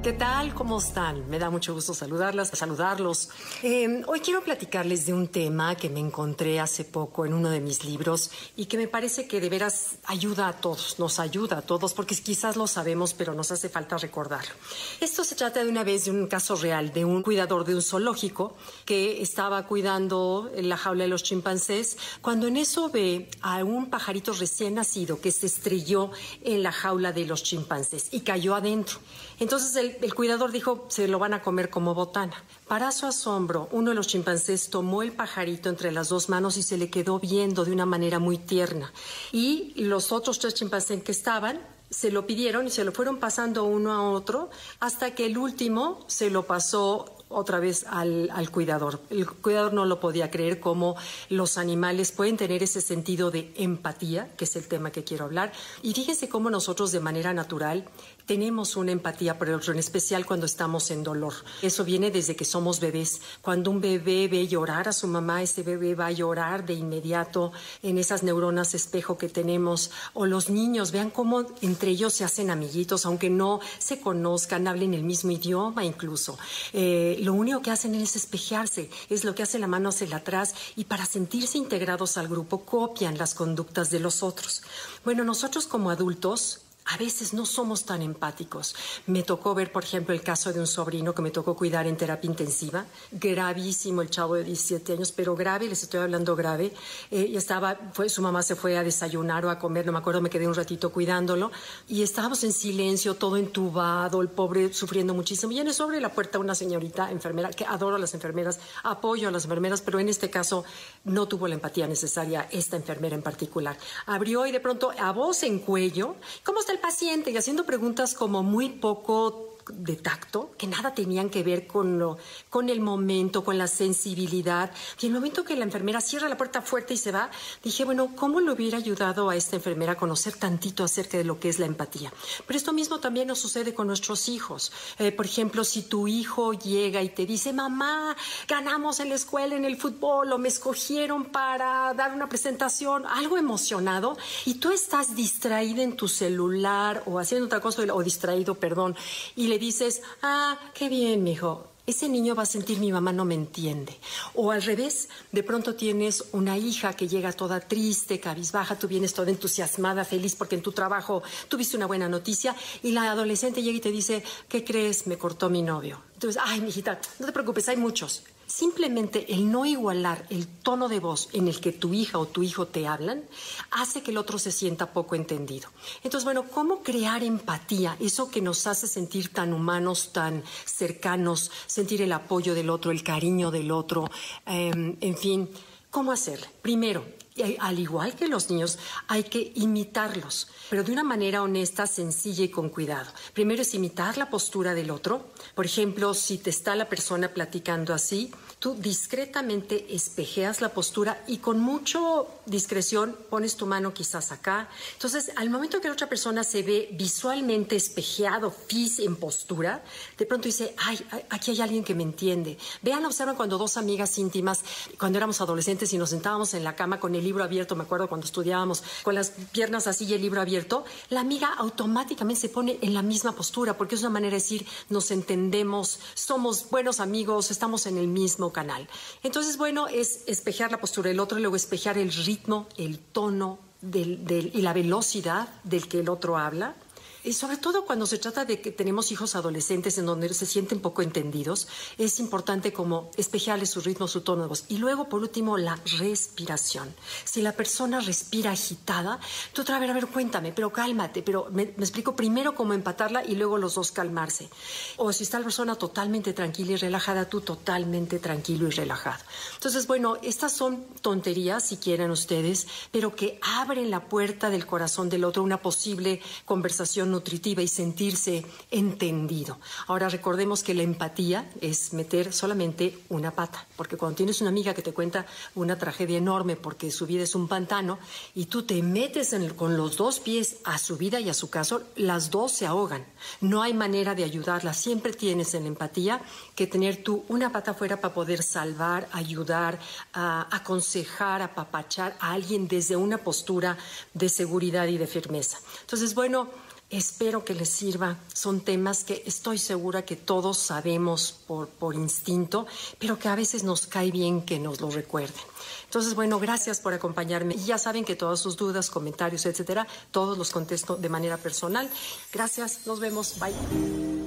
¿Qué tal? ¿Cómo están? Me da mucho gusto saludarlas, saludarlos. Eh, hoy quiero platicarles de un tema que me encontré hace poco en uno de mis libros y que me parece que de veras ayuda a todos, nos ayuda a todos, porque quizás lo sabemos, pero nos hace falta recordarlo. Esto se trata de una vez de un caso real de un cuidador de un zoológico que estaba cuidando la jaula de los chimpancés, cuando en eso ve a un pajarito recién nacido que se estrelló en la jaula de los chimpancés y cayó adentro. Entonces el el, cuidador dijo, se lo van a comer como botana. Para su asombro, uno de los chimpancés tomó el pajarito entre las dos manos y se le quedó viendo de una manera muy tierna. Y los otros tres chimpancés que estaban se lo pidieron y se lo fueron pasando uno a otro hasta que el último se lo pasó otra vez al, al, cuidador. El cuidador no lo podía creer cómo los animales pueden tener ese sentido de empatía, que es el tema que quiero hablar. Y fíjense cómo nosotros de manera natural tenemos una empatía por el otro, en especial cuando estamos en dolor. Eso viene desde que somos bebés. Cuando un bebé ve llorar a su mamá, ese bebé va a llorar de inmediato en esas neuronas espejo que tenemos. O los niños, vean cómo entre ellos se hacen amiguitos, aunque no se conozcan, hablen el mismo idioma incluso. Eh, lo único que hacen es espejearse, es lo que hace la mano hacia el atrás y para sentirse integrados al grupo copian las conductas de los otros. Bueno, nosotros como adultos a veces no somos tan empáticos. Me tocó ver, por ejemplo, el caso de un sobrino que me tocó cuidar en terapia intensiva, gravísimo el chavo de 17 años, pero grave, les estoy hablando grave. Eh, estaba, fue, su mamá se fue a desayunar o a comer, no me acuerdo, me quedé un ratito cuidándolo y estábamos en silencio, todo entubado, el pobre sufriendo muchísimo. Y en eso abre la puerta una señorita enfermera, que adoro a las enfermeras, apoyo a las enfermeras, pero en este caso no tuvo la empatía necesaria esta enfermera en particular. Abrió y de pronto a voz en cuello, ¿cómo está el paciente y haciendo preguntas como muy poco de tacto, que nada tenían que ver con, lo, con el momento, con la sensibilidad. Y el momento que la enfermera cierra la puerta fuerte y se va, dije, bueno, ¿cómo le hubiera ayudado a esta enfermera a conocer tantito acerca de lo que es la empatía? Pero esto mismo también nos sucede con nuestros hijos. Eh, por ejemplo, si tu hijo llega y te dice, mamá, ganamos en la escuela, en el fútbol, o me escogieron para dar una presentación, algo emocionado, y tú estás distraída en tu celular o haciendo otra cosa, o distraído, perdón, y le dices, ah, qué bien, mijo, ese niño va a sentir mi mamá no me entiende. O al revés, de pronto tienes una hija que llega toda triste, cabizbaja, tú vienes toda entusiasmada, feliz porque en tu trabajo tuviste una buena noticia y la adolescente llega y te dice, ¿qué crees? Me cortó mi novio. Entonces, ay, mijita, no te preocupes, hay muchos. Simplemente el no igualar el tono de voz en el que tu hija o tu hijo te hablan hace que el otro se sienta poco entendido. Entonces, bueno, ¿cómo crear empatía? Eso que nos hace sentir tan humanos, tan cercanos, sentir el apoyo del otro, el cariño del otro, em, en fin, ¿cómo hacerlo? Primero, al igual que los niños, hay que imitarlos, pero de una manera honesta, sencilla y con cuidado. Primero es imitar la postura del otro. Por ejemplo, si te está la persona platicando así, tú discretamente espejeas la postura y con mucha discreción pones tu mano quizás acá. Entonces, al momento que la otra persona se ve visualmente espejeado, fis en postura, de pronto dice, ay, aquí hay alguien que me entiende. Vean, observan cuando dos amigas íntimas, cuando éramos adolescentes y nos sentábamos en la cama con el libro abierto, me acuerdo cuando estudiábamos, con las piernas así y el libro abierto, la amiga automáticamente se pone en la misma postura, porque es una manera de decir, nos entendemos, somos buenos amigos, estamos en el mismo canal. Entonces, bueno, es espejar la postura del otro y luego espejar el ritmo, el tono y la velocidad del que el otro habla. Y sobre todo cuando se trata de que tenemos hijos adolescentes en donde se sienten poco entendidos, es importante como espejarles su ritmo, su tono de voz. Y luego, por último, la respiración. Si la persona respira agitada, tú otra vez, a ver, cuéntame, pero cálmate, pero me, explico primero cómo empatarla y luego los dos calmarse. O si está la persona totalmente tranquila y relajada, tú totalmente tranquilo y relajado. Entonces, bueno, estas son tonterías, si quieren ustedes, pero que abren la puerta del corazón del otro, una posible conversación nutritiva y sentirse entendido. Ahora recordemos que la empatía es meter solamente una pata, porque cuando tienes una amiga que te cuenta una tragedia enorme porque su vida es un pantano y tú te metes con los dos pies a su vida y a su caso, las dos se ahogan. No hay manera de ayudarla. Siempre tienes en la empatía que tener tú una pata afuera para poder salvar, ayudar, aconsejar, apapachar a alguien desde una postura de seguridad y de firmeza. Entonces, bueno, Espero que les sirva. Son temas que estoy segura que todos sabemos por, por instinto, pero que a veces nos cae bien que nos lo recuerden. Entonces, bueno, gracias por acompañarme. Y ya saben que todas sus dudas, comentarios, etcétera, todos los contesto de manera personal. Gracias, nos vemos. Bye.